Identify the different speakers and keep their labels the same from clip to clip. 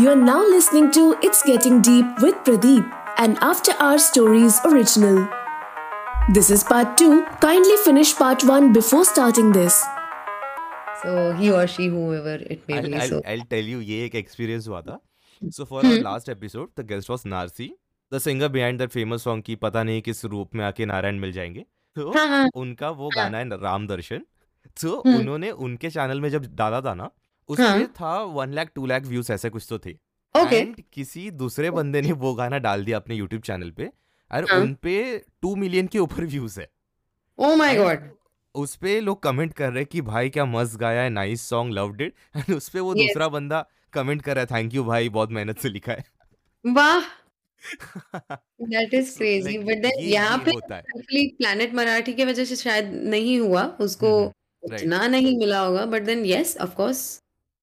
Speaker 1: You're now listening to It's Getting Deep with Pradeep, an After Our Stories original. This is part 2. Kindly finish part 1 before starting this.
Speaker 2: So he or she, whoever it may
Speaker 3: I'll,
Speaker 2: be.
Speaker 3: I'll,
Speaker 2: So
Speaker 3: I'll tell you ये एक experience हुआ था so for hmm. our last episode the guest was Narsi the singer behind that famous song की पता नहीं किस रूप में आके नारायण मिल जाएँगे तो
Speaker 2: हाँ हाँ
Speaker 3: उनका वो गाना है राम दर्शन तो
Speaker 2: हम्म।
Speaker 3: उन्होंने उनके चैनल में जब डाला था ना
Speaker 2: हाँ
Speaker 3: उसमें था one lakh two lakh views ऐसे कुछ तो थे।
Speaker 2: ओके
Speaker 3: किसी दूसरे बंदे ने वो गाना डाल दिया अपने यूट्यूब चैनल पे और
Speaker 2: हाँ।
Speaker 3: उन पे टू मिलियन के ऊपर व्यूज़ है।
Speaker 2: ओ माय गॉड
Speaker 3: उस पे लोग कमेंट कर रहे कि भाई क्या मस्त गाया है nice song loved it and उस पे वो
Speaker 2: यस
Speaker 3: दूसरा बंदा कमेंट कर रहा है थैंक यू भाई बहुत मेहनत से लिखा है।
Speaker 2: वाह! That
Speaker 3: is
Speaker 2: crazy but
Speaker 3: then
Speaker 2: यहाँ पे एक्चुअली प्लैनेट मराठी की वजह से शायद नहीं हुआ उसको
Speaker 3: हम्म राइट
Speaker 2: उतना नहीं मिला होगा। But then yes of course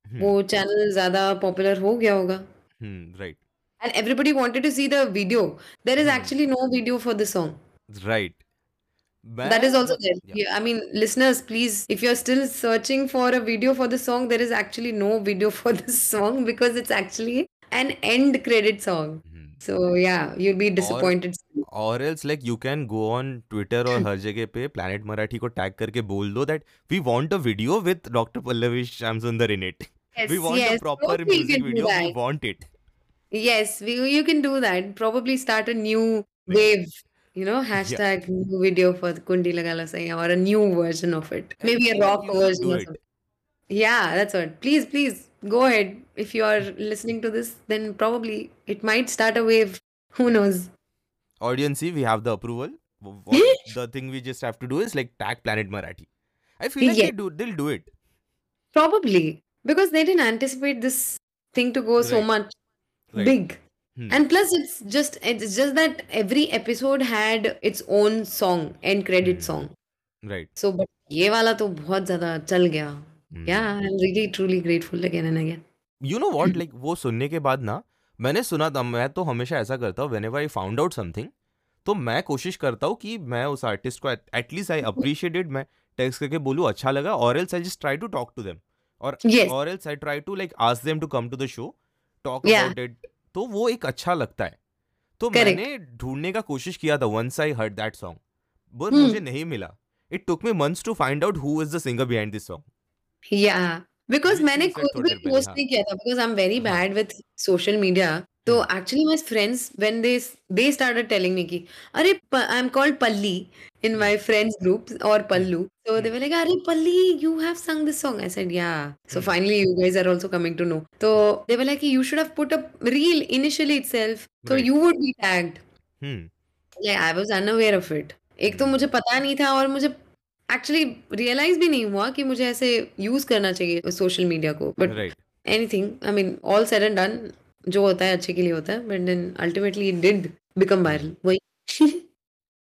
Speaker 3: hmm
Speaker 2: वो चैनल ज़्यादा पॉपुलर हो गया होगा
Speaker 3: हम्म right
Speaker 2: and everybody wanted to see the video there is
Speaker 3: hmm
Speaker 2: actually no video for this song
Speaker 3: right
Speaker 2: that is
Speaker 3: मैं
Speaker 2: also there
Speaker 3: या
Speaker 2: Yeah, i mean listeners please if you're still searching for a video for this song there is actually no video for this song because it's actually an end credit song
Speaker 3: hmm
Speaker 2: so yeah you'll be
Speaker 3: और
Speaker 2: disappointed soon.
Speaker 3: Or else like you can go on Twitter और हर जगह पे planet Marathi को tag करके बोल दो that we want a video with doctor Pallavi Shyam
Speaker 2: Sundar
Speaker 3: in it we
Speaker 2: Yes,
Speaker 3: want
Speaker 2: a proper
Speaker 3: music video
Speaker 2: we
Speaker 3: want it
Speaker 2: Yes, we, you can do that. Probably start a new wave, you know,
Speaker 3: yeah
Speaker 2: hashtag new video for the Kundi Lagala or a new version of it. Maybe a rock version or something. Yeah, that's what. Please, please go ahead. If you are listening to this, then probably it might start a wave. Who knows?
Speaker 3: audience see we have the approval what the thing we just have to do is like tag planet marathi i feel like they do they'll do it
Speaker 2: probably. Because they didn't anticipate this thing to go
Speaker 3: right.
Speaker 2: so much
Speaker 3: right
Speaker 2: big.
Speaker 3: hmm.
Speaker 2: And plus it's just it's just that every episode had its own song, end credit
Speaker 3: Hmm.
Speaker 2: song.
Speaker 3: right
Speaker 2: So but ये वाला तो बहुत ज़्यादा चल गया.
Speaker 3: hmm.
Speaker 2: Yeah, I'm really truly grateful again and again.
Speaker 3: you know what like वो सुनने के बाद ना मैंने सुना था मैं तो हमेशा ऐसा करता हूँ whenever I found out something तो मैं कोशिश करता हूँ कि मैं उस आर्टिस्ट को एटलीस्ट आई अप्रिशिएटेड मैं टेक्स्ट करके बोलूँ अच्छा लगा or else I just try to talk to them और
Speaker 2: Yes.
Speaker 3: or else I try to like ask them to come to the show, talk
Speaker 2: Yeah,
Speaker 3: about it. तो वो एक अच्छा लगता है तो
Speaker 2: correct.
Speaker 3: मैंने ढूँढने का कोशिश किया था once I heard that song but
Speaker 2: Hmm.
Speaker 3: मुझे नहीं मिला it took me months to find out who is the singer behind this song
Speaker 2: Yeah, because
Speaker 3: which
Speaker 2: मैंने
Speaker 3: यू
Speaker 2: खुद भी पोस्ट
Speaker 3: हाँ
Speaker 2: नहीं किया था because I'm very
Speaker 3: very
Speaker 2: bad with social media. तो actually my friends when they start telling me की अरे
Speaker 3: आई
Speaker 2: एम कॉल्ड पल्ली
Speaker 3: इन
Speaker 2: माई फ्रेंड्स ग्रुप
Speaker 3: और
Speaker 2: पल्लू तो अरे Palli you have sang this song I said yeah so finally you guys are also coming to know तो they were like you should have put a reel initially itself
Speaker 3: तो
Speaker 2: you would be tagged like I was unaware of it एक तो
Speaker 3: hmm.
Speaker 2: मुझे पता नहीं था और मुझे एक्चुअली रियलाइज़ भी नहीं हुआ कि मुझे ऐसे यूज़ करना चाहिए सोशल मीडिया को
Speaker 3: but
Speaker 2: anything I mean all said and done जो होता है अच्छे के लिए होता है but then ultimately it did
Speaker 3: become
Speaker 2: viral वही।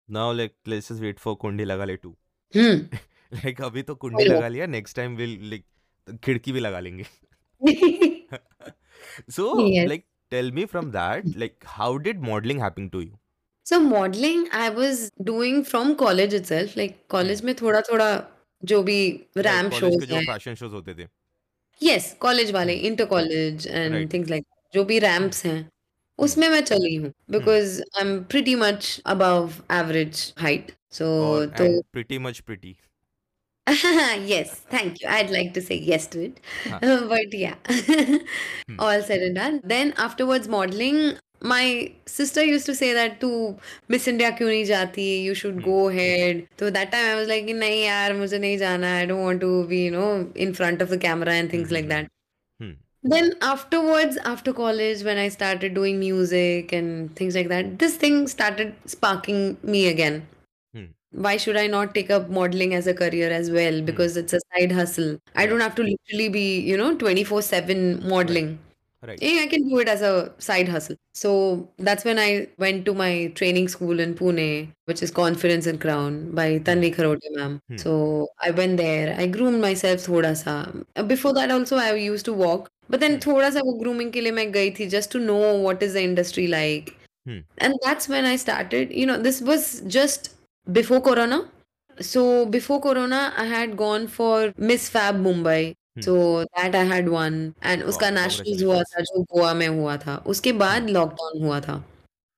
Speaker 3: Now like let's just wait for कुंडी लगा ले टू
Speaker 2: हम्म।
Speaker 3: लाइक अभी तो कुंडी लगा लिया नेक्स्ट टाइम विल लाइक खिड़की भी लगा लेंगे। So
Speaker 2: yes.
Speaker 3: like tell me from that like how did modeling happen to you?
Speaker 2: So modeling i was doing from college itself like college
Speaker 3: हम्म
Speaker 2: में थोड़ा थोड़ा जो भी
Speaker 3: कॉलेज
Speaker 2: शोज़
Speaker 3: जो फ़ैशन शोज़ होते थे।
Speaker 2: यस कॉलेज वाले inter college
Speaker 3: and
Speaker 2: things like जो भी
Speaker 3: हम्म
Speaker 2: रैम्प्स हैं
Speaker 3: हम्म
Speaker 2: उसमें मैं चली हूँ
Speaker 3: हम्म
Speaker 2: because I am pretty much above average height
Speaker 3: so
Speaker 2: तो
Speaker 3: pretty much pretty
Speaker 2: yes thank you i'd like to say yes to it
Speaker 3: हाँ
Speaker 2: Uh, but yeah
Speaker 3: hmm
Speaker 2: all said and done then afterwards modeling my sister used to say that तू Miss India क्यों नहीं जाती you should
Speaker 3: hmm
Speaker 2: go ahead so that time i was like नहीं यार मुझे नहीं जाना i don't want to be you know in front of the camera and
Speaker 3: hmm
Speaker 2: things like that
Speaker 3: hmm
Speaker 2: Then afterwards, after college, when I started doing music and things like that, this thing started sparking me again.
Speaker 3: Hmm.
Speaker 2: Why should I not take up modeling as a career as well?
Speaker 3: Hmm.
Speaker 2: Because it's a side hustle. I don't have to literally be, you know, 24
Speaker 3: 7
Speaker 2: modeling.
Speaker 3: Right.
Speaker 2: Yeah, I can do it as a side hustle. So that's when I went to my training school in Pune, which is Confidence and Crown by
Speaker 3: hmm.
Speaker 2: Tanvi Kharote ma'am.
Speaker 3: Hmm.
Speaker 2: So I went there. I groomed myself thoda sa. Before that also I used to walk but then
Speaker 3: hmm.
Speaker 2: थोड़ा सा वो grooming के लिए मैं गई थी just to know what is the industry like and that's when I started you know this was just before corona so before corona I had gone for Miss Fab Mumbai so that I had won and उसका national हुआ था जो गोवा में हुआ था. उसके hmm.
Speaker 3: बाद
Speaker 2: lockdown हुआ था.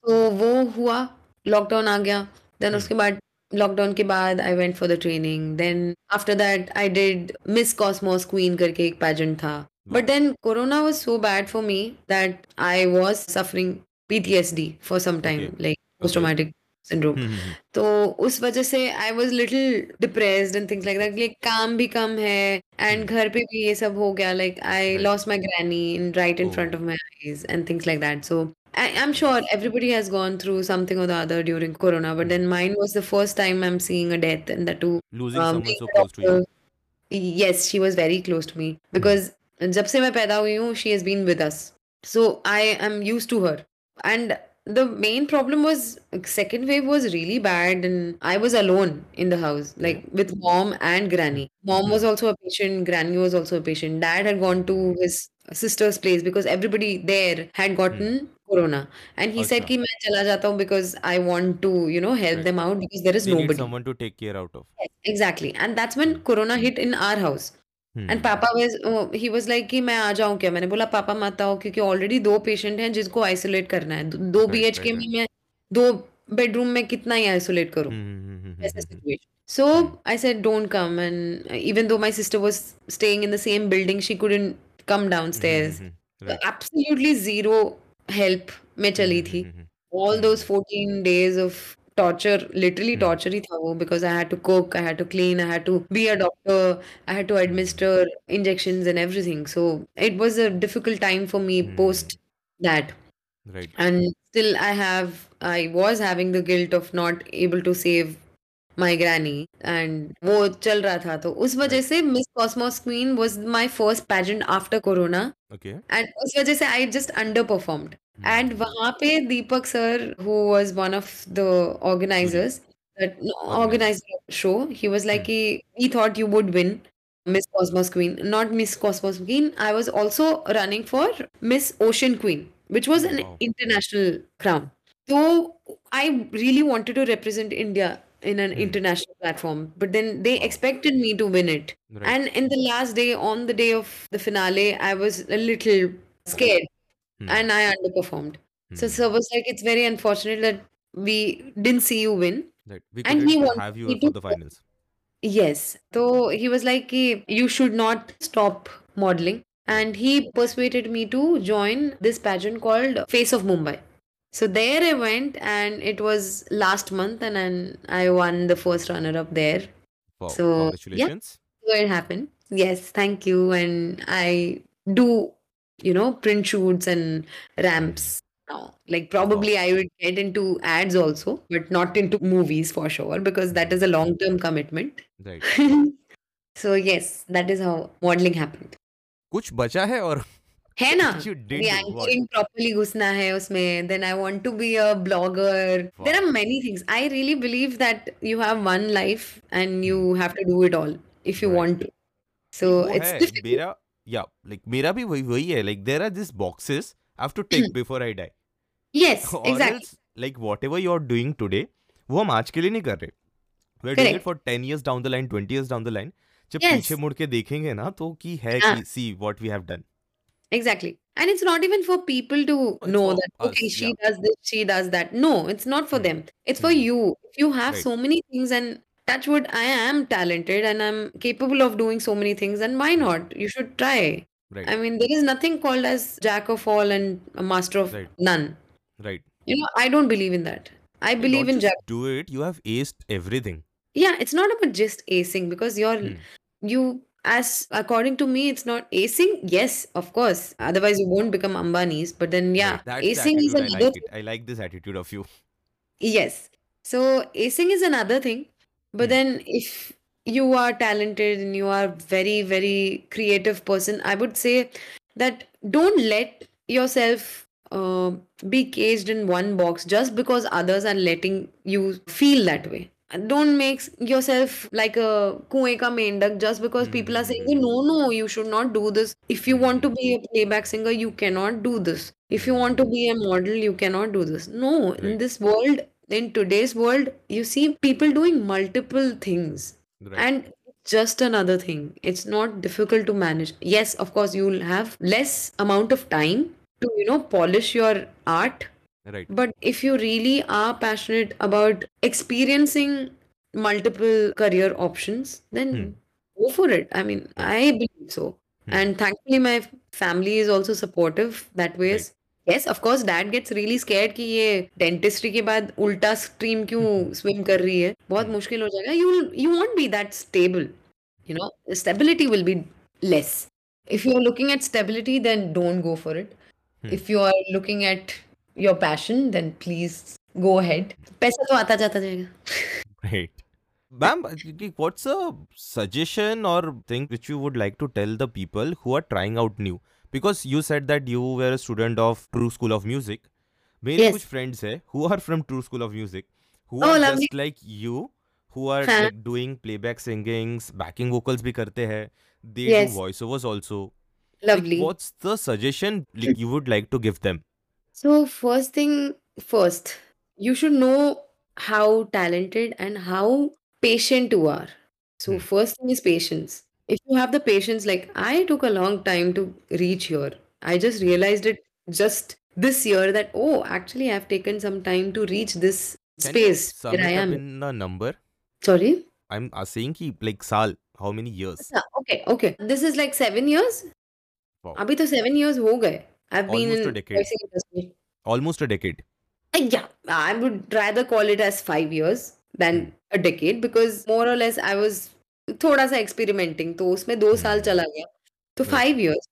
Speaker 2: तो वो हुआ लॉकडाउन आ गया. Then
Speaker 3: hmm.
Speaker 2: उसके बाद लॉकडाउन के बाद I went for the training then after that I did Miss Cosmos Queen करके एक पैजेंट था. But
Speaker 3: Wow.
Speaker 2: Then corona was so bad for me that I was suffering PTSD for some time
Speaker 3: Okay.
Speaker 2: Like post
Speaker 3: Okay.
Speaker 2: Traumatic syndrome
Speaker 3: hmm hmm
Speaker 2: तो उस वजह से I was little depressed and things like that काम भी कम है and
Speaker 3: हम्म
Speaker 2: घर पे भी ये सब हो गया like I
Speaker 3: Right.
Speaker 2: Lost my granny in right in front
Speaker 3: Oh.
Speaker 2: Of my eyes and things like that so I, i'm sure everybody has gone through something or the other during corona but
Speaker 3: Hmm.
Speaker 2: then mine was the first time i'm seeing a death and that too
Speaker 3: Losing
Speaker 2: um,
Speaker 3: someone
Speaker 2: being
Speaker 3: so
Speaker 2: a
Speaker 3: close to you.
Speaker 2: doctor yes she was very close to me because जब से मैं पैदा हुई हूँ she has been with us so i am used to her and the main problem was second wave was really bad and i was alone in the house like with mom and granny mom was also a patient granny was also a patient dad had gone to his sister's place because everybody there had gotten corona and he said
Speaker 3: Acha.
Speaker 2: कि मैं चला जाता हूँ because I want to you know help
Speaker 3: Right.
Speaker 2: them out because there is
Speaker 3: They need
Speaker 2: nobody
Speaker 3: someone to take care out of.
Speaker 2: Yes, exactly and that's when corona hit in our house
Speaker 3: Hmm.
Speaker 2: And पापा was he was like कि मैं आ जाऊँ क्या? मैंने बोला पापा मत आओ क्योंकि ऑलरेडी दो पेशेंट हैं जिसको आइसोलेट करना है। दो- दो बीएचके में मैं दो बेडरूम में कितना ही आइसोलेट करूँ?
Speaker 3: Hmm, hmm, hmm,
Speaker 2: ऐसा. Situation so I said don't come and even though my sister was staying in the same building she
Speaker 3: couldn't come downstairs
Speaker 2: absolutely zero help में चली थी। all
Speaker 3: Hmm.
Speaker 2: those 14 days of torture literally
Speaker 3: Hmm.
Speaker 2: torture ही था वो because I had to cook I had to clean I had to be a doctor I had to administer injections and everything so it was a difficult time for me
Speaker 3: Hmm.
Speaker 2: post that
Speaker 3: hmm. Right.
Speaker 2: and still I have I was having the guilt of not able to save my granny and वो चल रहा था तो उस वजह
Speaker 3: Right.
Speaker 2: से Miss Cosmos Queen was my first pageant after Corona
Speaker 3: Okay.
Speaker 2: and उस वजह से I just underperformed
Speaker 3: Hmm.
Speaker 2: and वहाँ पे दीपक sir who was one of the organizers that no,
Speaker 3: Organizer.
Speaker 2: organizer of the show he was like
Speaker 3: Hmm.
Speaker 2: he, he thought you would win Miss Cosmos Queen not Miss Cosmos Queen I was also running for Miss Ocean Queen which was
Speaker 3: Oh,
Speaker 2: an
Speaker 3: wow.
Speaker 2: international crown so I really wanted to represent India in an
Speaker 3: Hmm.
Speaker 2: international platform but then they
Speaker 3: Wow.
Speaker 2: expected me to win it
Speaker 3: Right.
Speaker 2: and in the last day on the day of the finale I was a little scared
Speaker 3: Hmm.
Speaker 2: and I underperformed. So
Speaker 3: Hmm.
Speaker 2: sir was like, it's very unfortunate that we didn't see you win.
Speaker 3: Right. We
Speaker 2: and he
Speaker 3: couldn't
Speaker 2: wanted
Speaker 3: have you
Speaker 2: me
Speaker 3: for
Speaker 2: to-
Speaker 3: the finals.
Speaker 2: Yes. So he was like, "Ki, you should not stop modeling. And he persuaded me to join this pageant called Face of Mumbai. So there I went, and it was last month, and then I won the first runner up there.
Speaker 3: Wow.
Speaker 2: So, yeah.
Speaker 3: Congratulations.
Speaker 2: So it happened. Yes, thank you. And I do, you know, print shoots and ramps now. Like probably I would get into ads also, but not into movies for sure because that is a long-term commitment.
Speaker 3: Right.
Speaker 2: so yes, that is how modeling happened.
Speaker 3: कुछ बचा है और
Speaker 2: है ना
Speaker 3: you
Speaker 2: the
Speaker 3: did what?
Speaker 2: anchoring properly घुसना है उसमें then I want to be a blogger there
Speaker 3: Wow.
Speaker 2: are many things I really believe that you have one life and you have to do it all if you
Speaker 3: Right.
Speaker 2: want to so
Speaker 3: वो
Speaker 2: it's
Speaker 3: है
Speaker 2: difficult
Speaker 3: मेरा या like मेरा भी वही वही है like there are this boxes I have to tick before I die
Speaker 2: yes
Speaker 3: or
Speaker 2: exactly
Speaker 3: else like whatever you are doing वो हम आज के लिए नहीं कर रहे are doing it
Speaker 2: Correct.
Speaker 3: for 10 years down the line 20 years down the line जब
Speaker 2: Yes.
Speaker 3: पीछे मुड़ के देखेंगे ना तो कि है
Speaker 2: हाँ.
Speaker 3: कि see what we have done
Speaker 2: exactly and it's not even for people to
Speaker 3: It's
Speaker 2: know
Speaker 3: for
Speaker 2: that okay she
Speaker 3: yeah.
Speaker 2: does this she does that no it's not for
Speaker 3: Hmm.
Speaker 2: them it's for
Speaker 3: Hmm.
Speaker 2: you if you have
Speaker 3: Right.
Speaker 2: so many things and touch wood I am talented and I'm capable of doing so many things and why not you should try
Speaker 3: right
Speaker 2: I mean, there is nothing called as jack of all and a master of
Speaker 3: Right.
Speaker 2: none.
Speaker 3: right
Speaker 2: You know, I don't believe in that. I believe in jack.
Speaker 3: do it you have aced everything
Speaker 2: Yeah, it's not about just acing because you're
Speaker 3: Hmm.
Speaker 2: you as according to me, it's not acing. Yes, of course. Otherwise, you won't become Ambani's. But then, yeah,
Speaker 3: right.
Speaker 2: acing is
Speaker 3: attitude I
Speaker 2: another
Speaker 3: like I like this attitude of you
Speaker 2: Yes. So acing is another thing but then if you are talented and you are very very creative person i would say that don't let yourself uh, be caged in one box just because others are letting you feel that way. Don't make yourself like a kueka mendak just because people are saying
Speaker 3: hmm.
Speaker 2: no no you should not do this. If you want to be a hmm. playback singer you cannot do this. If you want to be a model you cannot do this. No in this world in today's world, you see people doing multiple things.
Speaker 3: right
Speaker 2: And just another thing. It's not difficult to manage. Yes, of course, you'll have less amount of time to, you know, polish your art.
Speaker 3: Right.
Speaker 2: But if you really are passionate about experiencing multiple career options, then
Speaker 3: Hmm.
Speaker 2: go for it. I mean, I believe so.
Speaker 3: Hmm.
Speaker 2: And thankfully, my family is also supportive that way. Yes of course dad gets really scared कि ये dentistry के बाद उल्टा stream क्यों swim कर रही है? बहुत मुश्किल हो जाएगा। You you won't be that stable you know stability will be less if you are looking at stability then don't go for it if you are looking at your passion then please go ahead पैसा तो आता जाता जाएगा।
Speaker 3: Ma'am, what's a suggestion or thing which you would like to tell the people who are trying out new? Because you said that you were a student of True School of Music. मेरे
Speaker 2: Yes.
Speaker 3: कुछ friends है who are from True School of Music, who
Speaker 2: Oh,
Speaker 3: are
Speaker 2: lovely.
Speaker 3: just like you, who are
Speaker 2: हाँ.
Speaker 3: like doing playback singings, backing vocals भी करते हैं. They
Speaker 2: Yes.
Speaker 3: do voiceovers also. Like,
Speaker 2: lovely
Speaker 3: what's the suggestion like you would like to give them?
Speaker 2: So, first thing first, you should know how talented and how patient you are. So,
Speaker 3: Hmm.
Speaker 2: first thing is patience. If you have the patience, like I took a long time to reach here, I just realized it just this year that, oh, actually, I've taken some time to reach this
Speaker 3: Can you
Speaker 2: space
Speaker 3: sum
Speaker 2: where I
Speaker 3: it up
Speaker 2: am.
Speaker 3: in a number?
Speaker 2: Sorry?
Speaker 3: I'm uh, saying कि like साल, how many years?
Speaker 2: अच्छा, Okay, okay. This is like seven years.
Speaker 3: Wow.
Speaker 2: अभी तो seven years हो गए. I've been
Speaker 3: Almost a
Speaker 2: in
Speaker 3: decade.
Speaker 2: voicing industry.
Speaker 3: Almost a decade.
Speaker 2: Uh, Yeah, I would rather call it as five years than a decade because more or less I was थोड़ा सा experimenting तो उसमें दो हम्म।
Speaker 3: साल
Speaker 2: चला गया। तो five years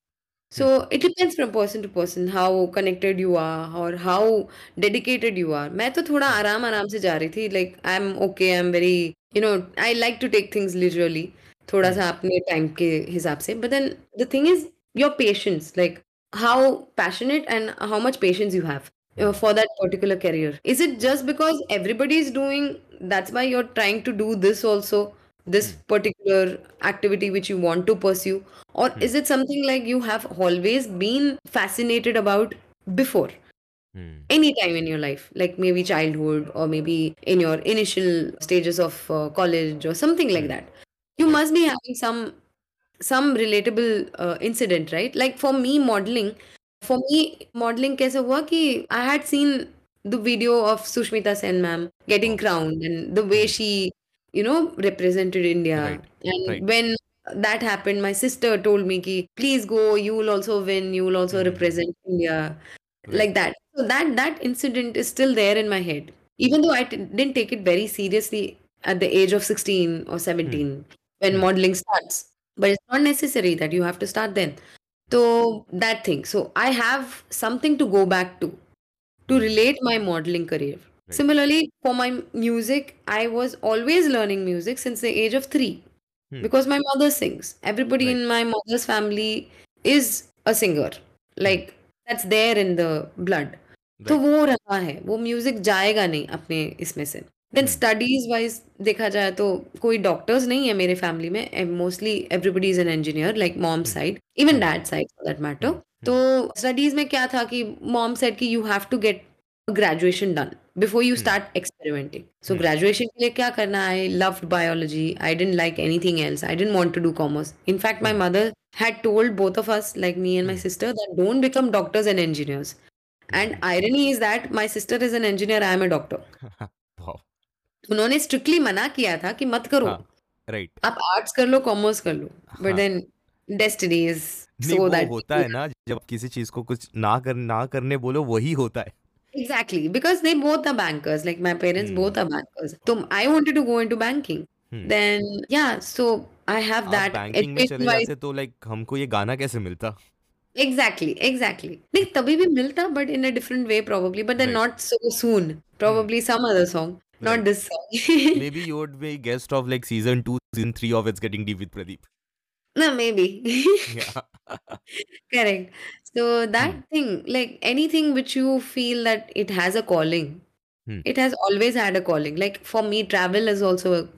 Speaker 2: so it depends from person to person how connected you are और हाउ डेडिकेटेड यू आर मैं तो थोड़ा हम्म। आराम आराम से जा रही थी like I am okay I am very you know I like to take things leisurely थोड़ा हम्म। सा अपने टाइम के हिसाब से। But then the thing is your patience like how passionate and how much patience you have for that particular career is it just because everybody is doing that's why you are trying to do this also this particular activity which you want to pursue? Or is it something like you have always been fascinated about before?
Speaker 3: Hmm.
Speaker 2: any time in your life like maybe childhood or maybe in your initial stages of uh, college or something like that you must be having some some relatable uh, incident right? Like for me modeling for me modeling kaise hua ki i had seen the video of sushmita sen ma'am getting crowned and the way she you know represented india
Speaker 3: Right,
Speaker 2: and
Speaker 3: right.
Speaker 2: when that happened my sister told me ki please go you will also win you will also
Speaker 3: Hmm.
Speaker 2: represent india
Speaker 3: Right.
Speaker 2: like that so that that incident is still there in my head even though i t- didn't take it very seriously at the age of 16 or 17 when
Speaker 3: Hmm.
Speaker 2: modeling starts but it's not necessary that you have to start then so that thing so i have something to go back to to relate my modeling career
Speaker 3: Right.
Speaker 2: similarly for my music i was always learning music since the age of 3
Speaker 3: Hmm.
Speaker 2: because my mother sings everybody
Speaker 3: Right.
Speaker 2: in my mother's family is a singer like that's there in the blood तो
Speaker 3: Right.
Speaker 2: वो रहा है वो music जाएगा नहीं अपने इसमें से देन
Speaker 3: Hmm.
Speaker 2: स्टडीज वाइज देखा जाए तो कोई डॉक्टर्स नहीं है मेरे फैमिली में mostly everybody is an engineer like mom side even
Speaker 3: Hmm.
Speaker 2: Dad side for that matter
Speaker 3: Hmm.
Speaker 2: तो स्टडीज में क्या था कि मॉम सेड कि you have to gate graduation done
Speaker 3: before
Speaker 2: you. Start experimenting
Speaker 3: so.
Speaker 2: Graduation के लिए क्या करना I loved biology I didn't like anything else I didn't want to do commerce in fact
Speaker 3: Hmm.
Speaker 2: Mother had told both of us like me and my
Speaker 3: Hmm.
Speaker 2: sister that don't become doctors and engineers and irony is that my sister is an engineer i am a doctor उन्होंने strictly मना किया था कि मत करो
Speaker 3: हाँ. Right.
Speaker 2: आप arts कर लो कॉमर्स कर लो but. Then
Speaker 3: destiny
Speaker 2: is
Speaker 3: so
Speaker 2: that
Speaker 3: होता है ना जब किसी चीज़ को कुछ ना कर ना करने बोलो वही होता है
Speaker 2: exactly because they both are bankers like my parents
Speaker 3: Hmm.
Speaker 2: both are bankers so i wanted to go into banking
Speaker 3: Hmm.
Speaker 2: then yeah so i have
Speaker 3: आप
Speaker 2: that
Speaker 3: बैंकिंग में
Speaker 2: education
Speaker 3: चले
Speaker 2: wise
Speaker 3: जाते तो लाइक हमको ये गाना कैसे मिलता
Speaker 2: Exactly, exactly. नहीं तभी भी मिलता but in a different way probably but then
Speaker 3: Right.
Speaker 2: not so soon. Probably some other song, not
Speaker 3: Right.
Speaker 2: this song.
Speaker 3: maybe you would be guest of like season 2 season 3 of it's getting deep with pradeep
Speaker 2: no, maybe.
Speaker 3: yeah
Speaker 2: Correct. So that thing, like anything which you feel that it has a calling,
Speaker 3: Hmm.
Speaker 2: it has always had a calling. Like for me, travel is also a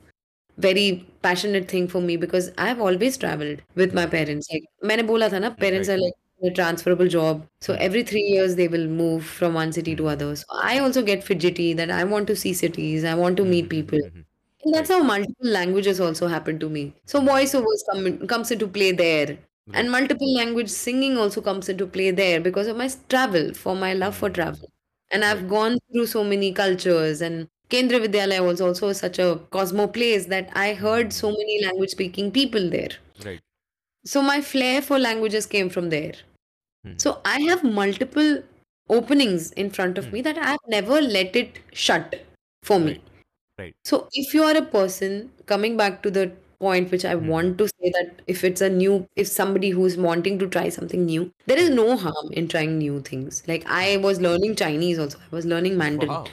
Speaker 2: very passionate thing for me because I've always traveled with my parents. Like मैंने बोला था ना, parents
Speaker 3: Right.
Speaker 2: are like a transferable job. So
Speaker 3: Hmm.
Speaker 2: every three years they will move from one city to
Speaker 3: Hmm.
Speaker 2: other. So I also get fidgety that I want to see cities, I want to meet people.
Speaker 3: Mhm.
Speaker 2: And that's how multiple languages also happen to me. So voiceovers come in, comes into play there. And multiple language singing also comes into play there because of my travel, for my love for mm-hmm. travel. And I've gone through so many cultures and Kendra Vidyalaya was also such a cosmo place that I heard so mm-hmm. many language speaking people there.
Speaker 3: Right.
Speaker 2: So my flair for languages came from there.
Speaker 3: Hmm.
Speaker 2: So I have multiple openings in front of me mm-hmm. that I have never let it shut for me.
Speaker 3: Right. Right.
Speaker 2: So if you are a person coming back to the point which I want to say that if it's a new if somebody who's wanting to try something new, there is no harm in trying new things. Like I was learning Chinese also. I was learning Mandarin.
Speaker 3: Wow.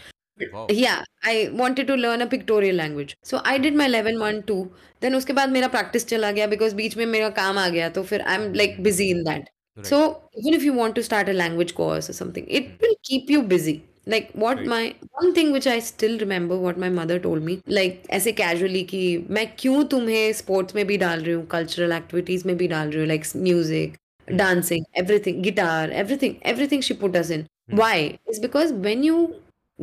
Speaker 3: Wow.
Speaker 2: Yeah, I wanted to learn a pictorial language. So I did my 11 1 2. Then उसके बाद मेरा practice चला गया because बीच में मेरा काम आ गया तो फिर I'm like busy in that.
Speaker 3: Right.
Speaker 2: So even if you want to start a language course or something, it will keep you busy. Like what
Speaker 3: Right.
Speaker 2: my one thing which I still remember what my mother told me, like ऐसे casually कि मैं क्यों तुम्हें sports में भी डाल रही हूँ, cultural activities में भी डाल रही हूँ, like music, dancing, everything, guitar, everything, everything she put us in. Why? It's because when you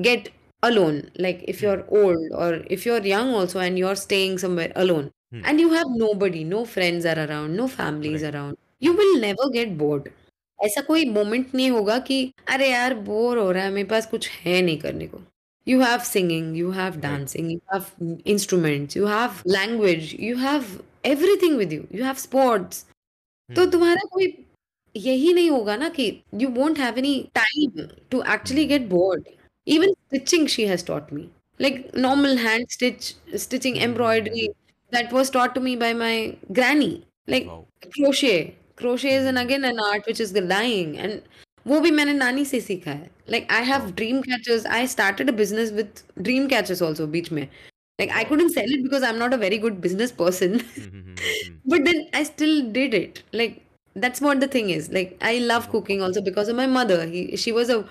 Speaker 2: get alone like if you're old or if you're young also and you're staying somewhere alone
Speaker 3: Hmm.
Speaker 2: and you have nobody no friends are around no families
Speaker 3: Right.
Speaker 2: around you will never get bored ऐसा कोई moment नहीं होगा कि अरे यार bore हो रहा है मेरे पास कुछ है नहीं करने को. You have singing you have dancing you have instruments you have language you have everything with you you have sports तो
Speaker 3: Hmm.
Speaker 2: तुम्हारा कोई यही नहीं होगा ना कि you won't have any time to actually get bored even stitching she has taught me. Like normal hand stitch stitching embroidery that was taught to me by my granny. Like
Speaker 3: Wow.
Speaker 2: crochet crochet is an again an art which is dying and वो भी मैंने नानी से सीखा है like I have dream catchers I started a business with dream catchers also बीच में like I couldn't sell it because I'm not a very good business person
Speaker 3: Hmm, hmm, hmm, hmm.
Speaker 2: but then I still did it. Like that's what the thing is. Like I love cooking also because of my mother. He she was a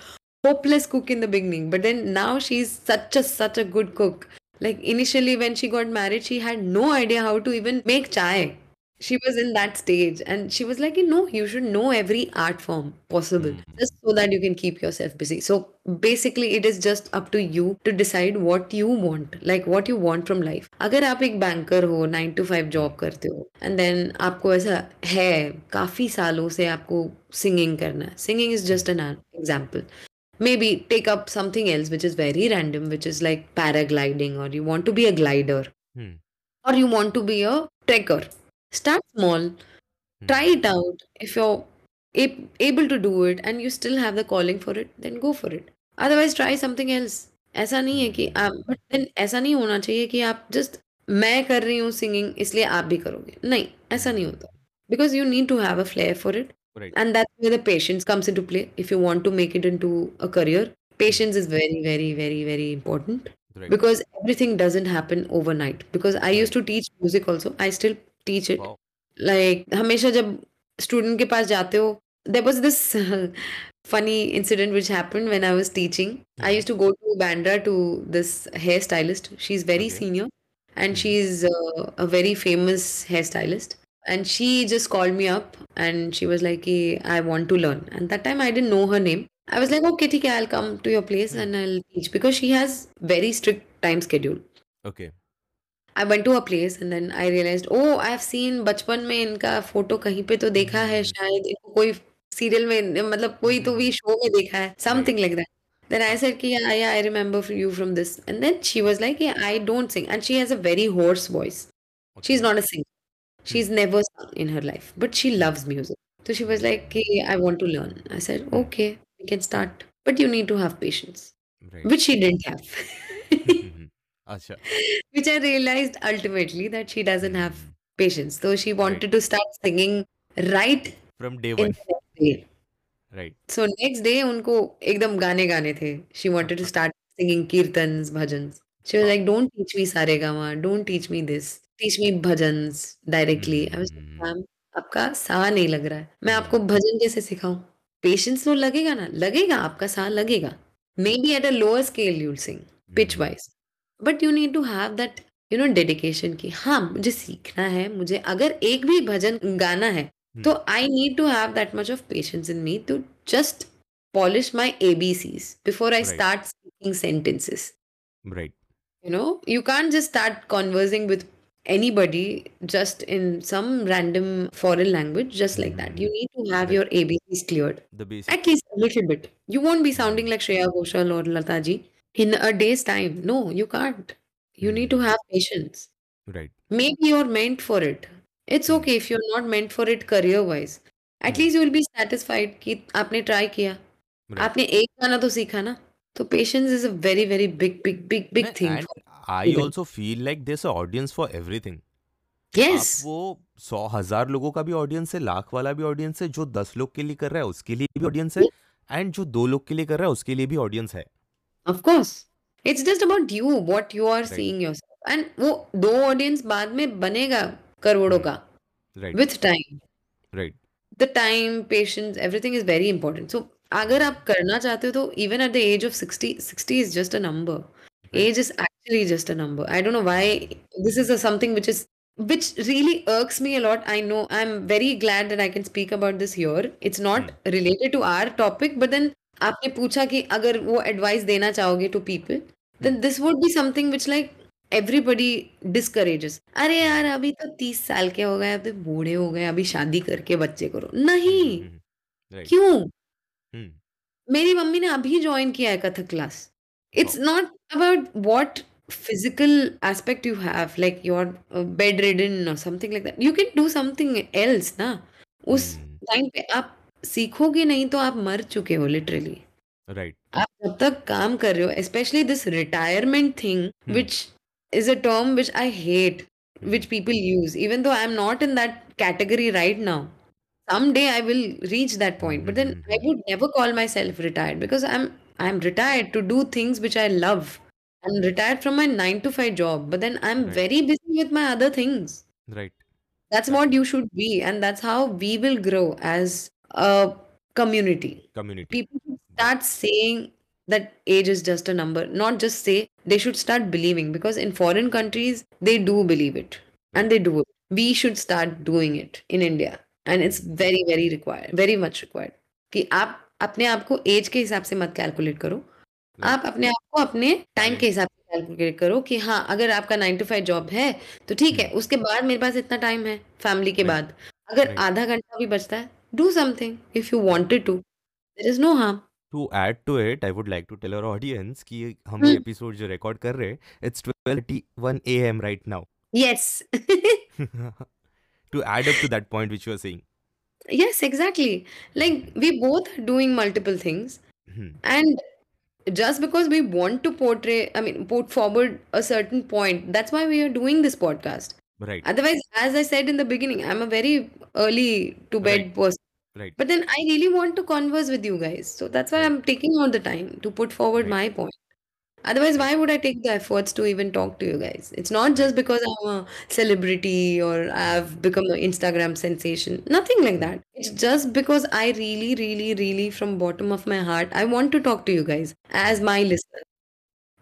Speaker 2: hopeless cook in the beginning, but then now she's such a such a good cook. Like initially when she got married, she had no idea how to even make chai. She was in that stage and she was like, you know, you should know every art form possible just so that you can keep yourself busy. So basically it is just up to you to decide what you want, like what you want from life. अगर आप एक banker हो nine to five job करते हो and then आपको ऐसा है काफी सालों से आपको सिंगिंग करना है singing is just an example maybe take up something else which is very random which is like paragliding or you want to be a glider
Speaker 3: Hmm.
Speaker 2: or you want to be a trekker start small try it out if you're ab- able to do it and you still have the calling for it then go for it otherwise try something else ऐसा नहीं है कि आप but then ऐसा नहीं होना चाहिए कि आप जस्ट मैं कर रही हूँ सिंगिंग इसलिए आप भी करोगे नहीं ऐसा नहीं होता because you need to have a flair for it
Speaker 3: Right.
Speaker 2: and that's where the patience comes into play if you want to make it into a career patience is very very very very important
Speaker 3: Right.
Speaker 2: because everything doesn't happen overnight because i used to teach music also i still teach it like हमेशा जब student के पास जाते हो there was this funny incident which happen when I was teaching I use to go to Bandra to this hair stylist she
Speaker 3: is very
Speaker 2: senior and she is a very famous hair stylist and she just call me up and she was like eh I want to learn and that time I didn't know her name I was like okay ठीक है I'll come to your place and I teach because she has very strict time schedule I went to her place and then I realized, oh, I've seen बचपन में इनका photo कहीं पे तो देखा है शायद इनको कोई सीरियल में मतलब कोई तो भी शो में देखा है something like that. Then I said, कि, yeah, yeah, I remember you from this. And then she was like, yeah, I don't sing. And she has a very hoarse voice. She's not a singer. She's never sung in her life, but she loves music. So she was like, hey, I want to learn. I said, okay, we can start. But you need to have patience,
Speaker 3: Right.
Speaker 2: which she didn't have.
Speaker 3: Mhm. Acha.
Speaker 2: which I realized ultimately that she doesn't have
Speaker 3: Mhm.
Speaker 2: patience. So she wanted right. to start singing right
Speaker 3: From day one.
Speaker 2: day.
Speaker 3: Right.
Speaker 2: So next day उनको एकदम गाने गाने थे. She wanted to start singing kirtans, bhajans. She was like, don't teach me saregama, don't teach me this. Teach me bhajans directly. I was like,
Speaker 3: Mhm.
Speaker 2: Ma'am आपका सा नहीं लग रहा है. मैं आपको भजन कैसे सिखाऊं? Patience तो लगेगा ना? लगेगा आपका सा लगेगा. Maybe at a lower scale you'll sing, pitch
Speaker 3: Mhm.
Speaker 2: wise. But you need to have that you know dedication की हाँ मुझे सीखना है मुझे अगर एक भी भजन गाना है हम्म। तो I need to have that much of patience in me to just polish my A B Cs before I start speaking sentences
Speaker 3: right
Speaker 2: you know you can just start conversing with anybody just in some random foreign language just like that you need to have your A B
Speaker 3: Cs clear
Speaker 2: at least little bit you won't be sounding like Shreya Ghoshal और Lata ji in a day's time. No, you can't. You need to have patience.
Speaker 3: Right.
Speaker 2: Maybe you're meant for it. It's
Speaker 3: Hmm.
Speaker 2: okay if you're not meant for it career wise. At
Speaker 3: Hmm.
Speaker 2: least you will be satisfied कि आपने try किया.
Speaker 3: Right.
Speaker 2: आपने एक गाना तो सीखा ना. So patience is a very very big big big big
Speaker 3: नहीं,
Speaker 2: thing
Speaker 3: and
Speaker 2: for
Speaker 3: I
Speaker 2: students.
Speaker 3: also feel like there's an audience for everything. आप वो सौ हज़ार लोगों का भी ऑडियंस है लाख वाला भी ऑडियंस है जो दस लोग के लिए कर रहा है उसके लिए भी ऑडियंस है एंड जो दो लोग के लिए कर रहा है उसके लिए भी ऑडियंस है
Speaker 2: Of course. It's just about you, what you are
Speaker 3: Right.
Speaker 2: seeing yourself. And वो दो audience बाद में बनेगा करोड़ों
Speaker 3: Hmm.
Speaker 2: का
Speaker 3: right
Speaker 2: with time.
Speaker 3: Right
Speaker 2: The time, patience, everything is very important. So अगर आप करना चाहते हो तो even at the age of 60, 60 is just a number. Age is actually just a number. I don't know why this is a something which is which really irks me a lot. I know I'm very glad that I can speak about this here. It's not related to our topic, but then आपने पूछा कि अगर वो advice देना चाहोगे to people then this would be something which like everybody discourages अरे यार अभी तो तीस साल के हो गए अभी बूढ़े हो गए अभी शादी करके बच्चे करो। नहीं।
Speaker 3: हम्म,
Speaker 2: हम्म,
Speaker 3: हम्म, क्यों?
Speaker 2: मेरी मम्मी ने अभी ज्वाइन किया है Kathak class it's not about what physical aspect you have like your bedridden something like that you can do something else ना उस टाइम पे आप सीखोगे नहीं तो आप मर चुके हो लिटरली
Speaker 3: राइट right.
Speaker 2: आप जब तक काम कर रहे हो specially this retirement
Speaker 3: thing
Speaker 2: which is a term which I hate which people use even though I am not in that category right now some day I will reach that point but then I would never call myself retired because I am I am retired to do things which I love I am retired from my nine to five job but then I
Speaker 3: am
Speaker 2: very busy with my other things
Speaker 3: right
Speaker 2: that's what you should be and that's how we will grow as a community
Speaker 3: community
Speaker 2: people should start saying that age is just a number not just say they should start believing because in foreign countries they do believe it and they do it we should start doing it in india and it's very very required very much required कि आप अपने आप को as के हिसाब से मत calculate करो आप अपने आप को अपने टाइम के हिसाब से कैलकुलेट करो कि हाँ अगर आपका नाइन टू फाइव जॉब है तो ठीक है उसके बाद मेरे पास इतना टाइम है फैमिली के बाद अगर आधा घंटा भी बचता है Do something if you wanted to there is no harm
Speaker 3: to add to it I would like to tell our audience कि हम ये
Speaker 2: हम्म।
Speaker 3: एपिसोड जो रिकॉर्ड कर रहे हैं it's 12:31 AM right now
Speaker 2: Yes.
Speaker 3: to add up to that point which you were saying
Speaker 2: yes, exactly. Like we both are doing multiple things,
Speaker 3: Hmm.
Speaker 2: and just because we want to portray, I mean, put forward a certain point, that's why we are doing this podcast.
Speaker 3: right
Speaker 2: Otherwise, as I said in the beginning, I'm a very early to bed
Speaker 3: Right.
Speaker 2: person.
Speaker 3: right
Speaker 2: But then I really want to converse with you guys. So that's why
Speaker 3: Right.
Speaker 2: I'm taking out the time to put forward
Speaker 3: Right.
Speaker 2: my point. Otherwise, why would I take the efforts to even talk to you guys? It's not just because I'm a celebrity or I've become an Instagram sensation. Nothing like that. It's just because I really, really, really, from bottom of my heart, I want to talk to you guys as my listener.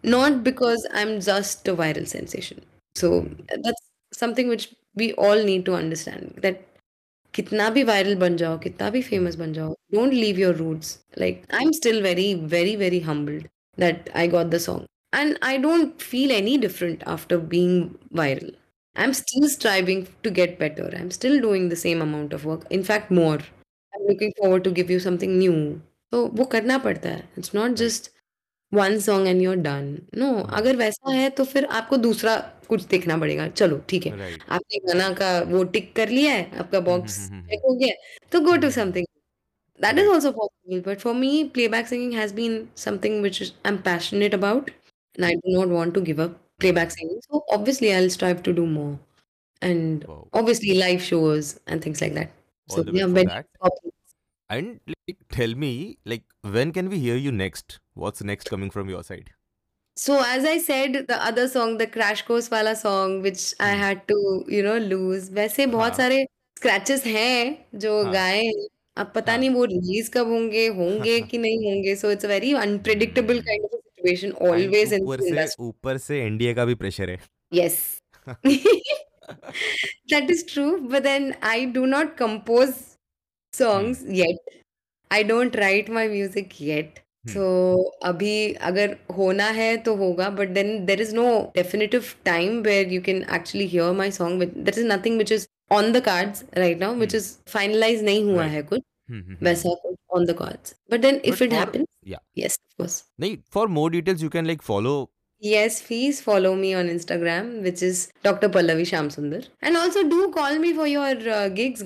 Speaker 2: Not because I'm just a viral sensation. So that's something which we all need to understand that कितना भी viral बन जाओ, कितना भी famous बन जाओ don't leave your roots like I am still very very very humbled that I got the song and I don't feel any different after being viral I am still striving to get better I am still doing the same amount of work in fact more I am looking forward to give you something new तो वो करना पड़ता है. It's not just one song and you're done no अगर वैसा है तो फिर आपको दूसरा कुछ देखना पड़ेगा चलो ठीक है
Speaker 3: right
Speaker 2: आपने गाना का वो टिक कर लिया है आपका बॉक्स
Speaker 3: हम्म, हम्म,
Speaker 2: चेक हो गया है, तो go to something that is
Speaker 3: Right.
Speaker 2: also possible but for me playback singing has been something which is, I'm passionate about and I do not want to give up playback singing so obviously I'll strive to do more and
Speaker 3: Wow.
Speaker 2: obviously live shows and things like that
Speaker 3: all
Speaker 2: so
Speaker 3: the best
Speaker 2: yeah
Speaker 3: for that
Speaker 2: popular.
Speaker 3: and like tell me like when can we hear you next what's next coming from your side
Speaker 2: So as I said, the other song, the Crash Course वाला song, which hmm. I
Speaker 3: Hmm.
Speaker 2: had to, you know, lose. वैसे बहुत
Speaker 3: हाँ.
Speaker 2: सारे scratches हैं जो
Speaker 3: हाँ.
Speaker 2: गाए हैं. अब पता
Speaker 3: हाँ.
Speaker 2: नहीं वो रिलीज़ कब होंगे होंगे कि नहीं होंगे so it's a very unpredictable
Speaker 3: Hmm.
Speaker 2: kind of a situation always in
Speaker 3: ऊपर से ऊपर से एनडीए का भी प्रेशर है
Speaker 2: Yes. That is true, but then I do not compose songs hmm. yet. I don't write my music yet. सो अभी अगर होना है तो होगा but then there is no definitive time where you can actually hear my song there is nothing which is on the cards right now which is finalize नहीं हुआ है कुछ वैसा on the then if it
Speaker 3: more
Speaker 2: details
Speaker 3: you
Speaker 2: can
Speaker 3: follow
Speaker 2: Yes, please follow me on Instagram, which is Dr. Pallavi Shamsundar. And also do call me for your uh, gigs,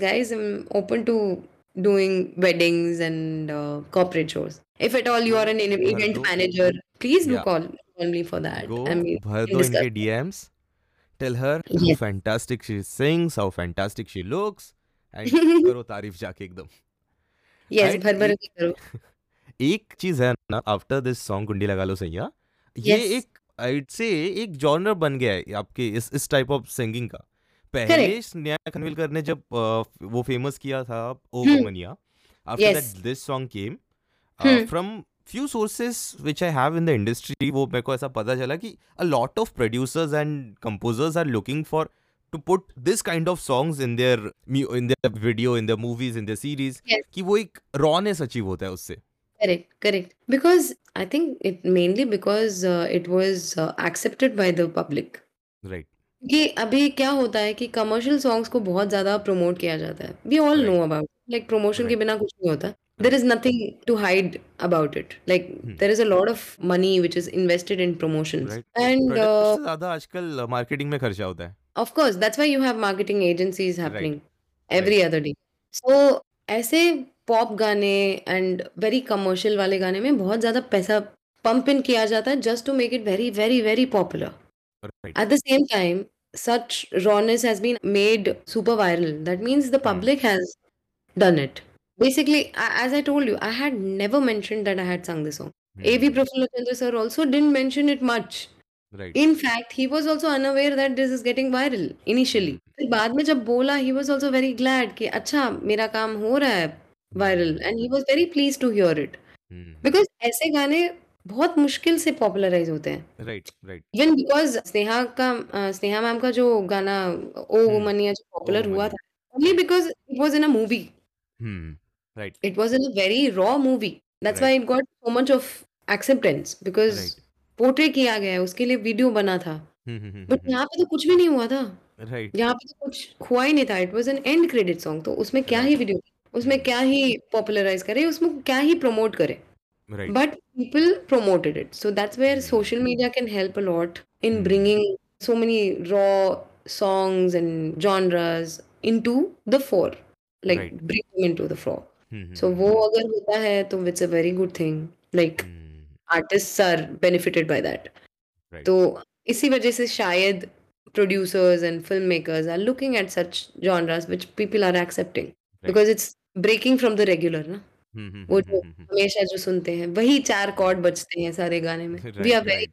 Speaker 2: doing weddings and uh, corporate shows. If at all you are an e- event manager, please do
Speaker 3: Yeah.
Speaker 2: call, call me for that.
Speaker 3: go
Speaker 2: I mean,
Speaker 3: दो
Speaker 2: discuss.
Speaker 3: DMs tell her how
Speaker 2: Yes.
Speaker 3: fantastic she sings how fantastic she looks and करो तारीफ़ जाके एकदम
Speaker 2: yes, भर भर
Speaker 3: एक-
Speaker 2: के करो.
Speaker 3: एक चीज़ है ना आफ्टर दिस सॉन्ग कुंडी लगा लो सैया ये
Speaker 2: Yes.
Speaker 3: एक आइड से एक जॉनर बन गया है आपके इस इस टाइप ऑफ़ सिंगिंग का पहले स्नेहा खनविलकर ने जब अ, वो फ़ेमस किया था ओ
Speaker 2: Hmm.
Speaker 3: वुमनिया
Speaker 2: after.
Speaker 3: That this song came
Speaker 2: Hmm.
Speaker 3: From few sources which I have in the industry वो मेरे को ऐसा पता चला कि lot of producers and composers are looking for to put this kind of songs in their mu- in their video in their movies in their series
Speaker 2: Yes.
Speaker 3: कि वो एक rawness अचीव होता है उससे
Speaker 2: Correct, correct. Because I think it mainly because uh, it was uh, accepted by the public.
Speaker 3: Right
Speaker 2: कि अभी क्या होता है कि कमर्शियल सॉन्ग्स को बहुत ज़्यादा प्रमोट किया जाता है we all
Speaker 3: know.
Speaker 2: About like promotion के. बिना कुछ नहीं होता there is nothing to hide about
Speaker 3: it
Speaker 2: like. There is a lot of money which is invested in
Speaker 3: promotion.
Speaker 2: And
Speaker 3: product से ज़्यादा आजकल मार्केटिंग में खर्चा होता है
Speaker 2: of course that's why you have marketing agencies happening
Speaker 3: Right.
Speaker 2: Every other day so ऐसे pop गाने and very commercial वाले गाने में बहुत ज़्यादा पैसा पंप इन किया जाता है just to make it very very very popular
Speaker 3: right
Speaker 2: At the same time, such rawness has been made super viral. That means the public has done it. Basically, as I told you, I had never mentioned that I had sung this song. A.V. Prafulla Chandra sir also didn't mention it much.
Speaker 3: Right
Speaker 2: In fact, he was also unaware that this is getting viral initially. फिर बाद में जब बोला, he was also very glad कि अच्छा मेरा काम हो रहा है viral and he was very pleased to hear it. Because ऐसे गाने बहुत मुश्किल से पॉपुलराइज होते हैं.
Speaker 3: Right right
Speaker 2: even because Sneha का अ, स्नेहा मैम का जो गाना ओ
Speaker 3: हम्म,
Speaker 2: वुमनिया जो पॉपुलर हुआ। था only because it was in a movie
Speaker 3: right
Speaker 2: it was in a very raw movie that's why it got so much of acceptance because
Speaker 3: right
Speaker 2: portray किया गया है उसके लिए वीडियो बना था। बट यहाँ पे तो कुछ भी नहीं हुआ था।
Speaker 3: राइट
Speaker 2: यहाँ पे तो कुछ हुआ ही नहीं था। It was an end credit song तो उसमें क्या ही वीडियो उसमें क्या ही पॉपुलराइज करे उसमें क्या ही प्रमोट करे।
Speaker 3: Right
Speaker 2: but people promoted it so that's where social media can help a lot in
Speaker 3: Hmm.
Speaker 2: bringing so many raw songs and genres into the fore like
Speaker 3: Right.
Speaker 2: bring them into the fore so वो अगर होता है तो it's a very good thing like artists are benefited by that
Speaker 3: Right.
Speaker 2: तो इसी वजह से शायद producers and filmmakers are looking at such genres which people are accepting because it's breaking from the regular हम्म, हम्म, वो हम्म, जो हमेशा जो सुनते हैं वही चार कॉर्ड बचते हैं सारे गाने में। We
Speaker 3: are very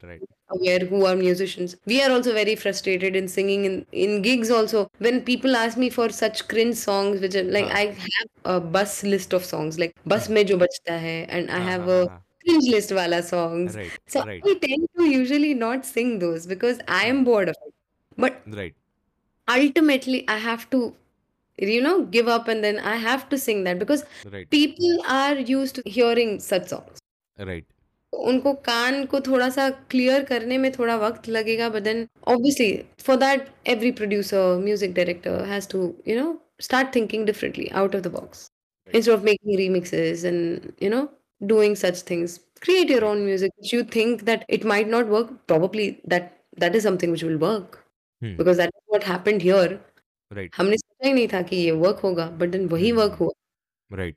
Speaker 2: aware who are musicians we are also very frustrated in singing in in gigs also when people ask me for such cringe songs which like I have a bus list of songs like बस में जो बचता है and I have a cringe list वाला songs so I tend to usually not sing those because I am bored of it but
Speaker 3: right
Speaker 2: ultimately I have to you know give up and then i have to sing that because
Speaker 3: right
Speaker 2: people are used to hearing such songs
Speaker 3: right
Speaker 2: उनको कान को थोड़ा सा clear करने में थोड़ा वक्त लगेगा but then obviously for that every producer music director has to you know start thinking differently out of the box instead of making remixes and you know doing such things create your own music which you think that it might not work probably that that is something which will work
Speaker 3: Hmm.
Speaker 2: because that is what happened here
Speaker 3: Right
Speaker 2: हमने सोचा ही नहीं था कि ये work होगा but then वही work हुआ।
Speaker 3: राइट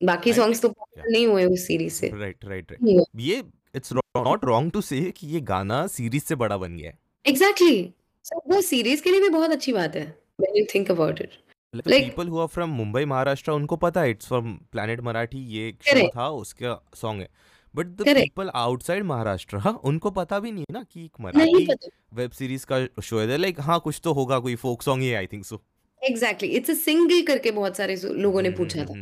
Speaker 2: बाकी सॉन्ग्स तो popular नहीं हुए उस सीरीज़ से।
Speaker 3: राइट राइट
Speaker 2: नहीं हुए
Speaker 3: ये it's not wrong to say कि ये गाना सीरीज़ से बड़ा बन गया है।
Speaker 2: एग्जैक्टली सो वो सीरीज़ के लिए भी बहुत अच्छी बात है when you think about it
Speaker 3: मतलब
Speaker 2: Like-
Speaker 3: people who are from Mumbai Maharashtra उनको पता है इट्स फ्रॉम प्लैनेट मराठी ये एक शो. था उसका सॉन्ग है। But
Speaker 2: the
Speaker 3: people outside Maharashtra हाँ, उनको पता भी नहीं है ना कि एक मराठी वेब सीरीज़ का शो है। लाइक हाँ कुछ तो होगा कोई folk song he I think so
Speaker 2: exactly it's a single करके बहुत सारे लोगों ने पूछा था।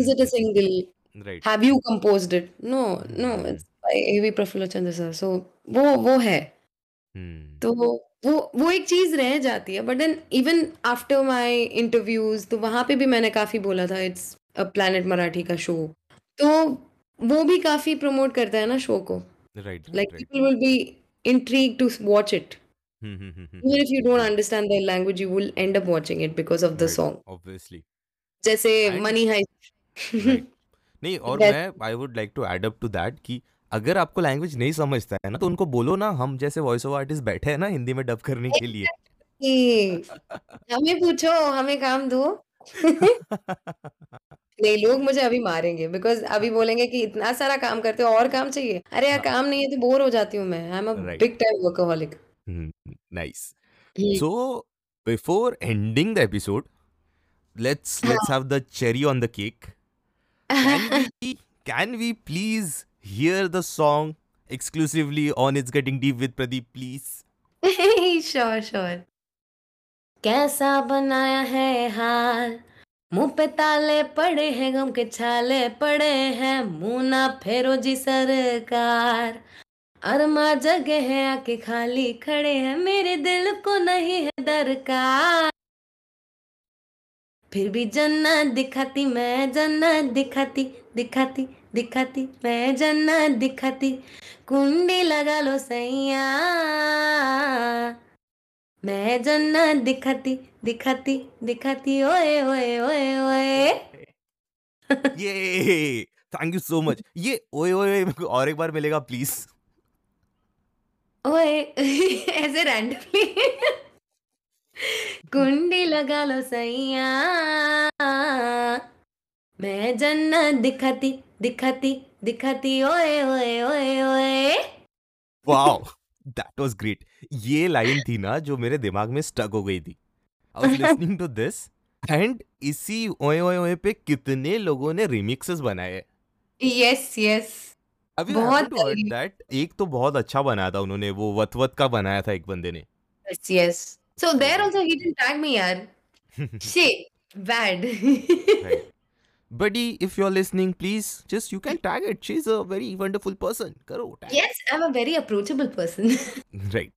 Speaker 2: Is it a single
Speaker 3: right
Speaker 2: have you composed it no no.
Speaker 3: It's
Speaker 2: by A V Prafulla Chandra sir so वो वो है। तो वो वो एक चीज़ रह जाती है। But then even after my interviews तो वहाँ पे भी मैंने काफ़ी बोला था इट्स अ प्लैनेट मराठी का शो तो वो भी काफ़ी प्रमोट करता है ना शो को।
Speaker 3: Right
Speaker 2: like people will be intrigued to watch it even if you don't understand the language you will end up watching it because of the song
Speaker 3: obviously
Speaker 2: जैसे मनी हाइस्ट
Speaker 3: नहीं और मैं I would like to add up to that कि अगर आपको language नहीं समझता है ना तो उनको बोलो ना हम जैसे वॉइस ओवर आर्टिस्ट बैठे हैं ना हिंदी में डब करने के लिए।
Speaker 2: हमें पूछो हमें काम दो। नहीं लोग मुझे अभी मारेंगे बिकॉज़ अभी बोलेंगे कि इतना सारा काम करते हो और काम चाहिए। अरे यार काम नहीं है तो बोर हो जाती हूँ मैं। I
Speaker 3: am
Speaker 2: big time workaholic
Speaker 3: nice so before ending the episode let's let's have the cherry on the cake can we please hear the song exclusively on it's getting deep with Pradeep please
Speaker 2: sure sure कैसा बनाया है हाल मुँह पे ताले पड़े हैं, गम के छाले पड़े हैं, मुँह ना फेरो जी सरकार। अरमा जगह है, आके खाली खड़े हैं, मेरे दिल को नहीं है दरकार। फिर भी जन्नत दिखाती, मैं जन्नत दिखाती दिखाती दिखाती, मैं जन्नत दिखाती। कुंडी लगा लो सैया। मैं जन्नत दिखाती दिखाती दिखाती ओए ओए ओए ओए।
Speaker 3: Yay! Thank you so much. ये ओए ओए ओए मेरे को और एक बार मिलेगा प्लीज़
Speaker 2: ओए ऐसे रैंडमली कुंडी लगा लो सैया। मैं जन्नत दिखाती दिखाती दिखाती ओए ओए ओए ओए।
Speaker 3: वाओ दैट वाज ग्रेट ये लाइन थी ना जो मेरे दिमाग में स्टक हो गई थी। लिसनिंग दिस एंड इसी ओए ओए ओए पे कितने लोगों ने रिमिक्सेस बनाए।
Speaker 2: यस यस
Speaker 3: अभी
Speaker 2: बहुत
Speaker 3: दैट एक तो बहुत अच्छा बनाया था उन्होंने वो वत वत का बनाया था एक बंदे ने।
Speaker 2: Yes yes so there also he didn't tag me यार। Shit bad
Speaker 3: buddy if you are listening please just you can tag it she is a very wonderful person करो tag
Speaker 2: yes I am a very approachable person
Speaker 3: right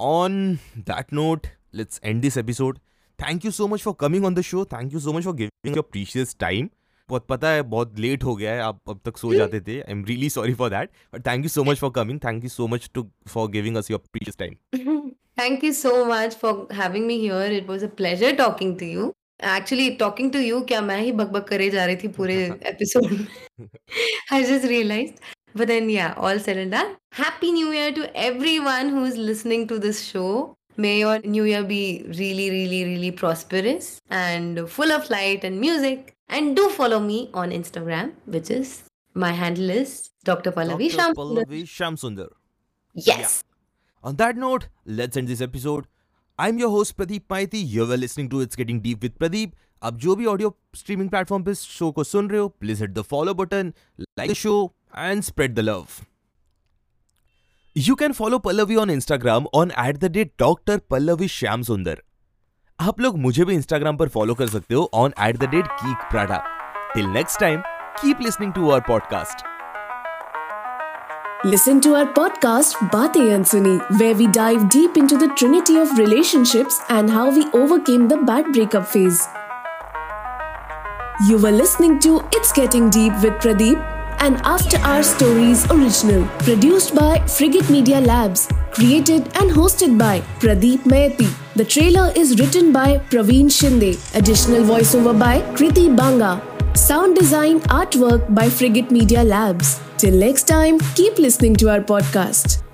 Speaker 3: On that note, let's end this episode. Thank you so much for coming on the show. Thank you so much for giving your precious time. बहुत पता है बहुत late हो गया है आप अब तक सो जाते थे I am really sorry for that but thank you so much for coming thank you so much to for giving us your precious time
Speaker 2: Thank you so much for having me here. It was a pleasure talking to you. Actually, talking to you, क्या मैं ही बकबक करे जा रही थी पूरे episode में. I just realized. But then, yeah, all said and done. Happy New Year to everyone who's listening to this show. May your New Year be really, really, really prosperous and full of light and music. And do follow me on Instagram, which is my handle is Dr. Pallavi
Speaker 3: Dr.
Speaker 2: Shamsundar.
Speaker 3: Pallavi Shamsundar.
Speaker 2: Yes.
Speaker 3: On that note, let's end this episode. I'm your host Pradeep Maiti. You were listening to It's Getting Deep with Pradeep. अब जो भी audio streaming platform पे show को सुन रहे हो please hit the follow button like the show And spread the love you can follow Pallavi on Instagram on at the rate doctor Pallavi Shyam Sundar आप लोग मुझे भी इंस्टाग्राम पर फॉलो कर सकते हो on at the date kick Prada till next time keep listening to our podcast
Speaker 1: Listen to our podcast Baatein Unsuni, where we dive deep into the trinity of relationships and how we overcame the bad breakup phase. You were listening to It's Getting Deep with Pradeep, an After Our Stories original, produced by Frigate Media Labs, created and hosted by Pradeep Mayati. The trailer is written by Praveen Shinde, additional voiceover by Kriti Banga. Sound design artwork by Frigate Media Labs. Till next time, keep listening to our podcast.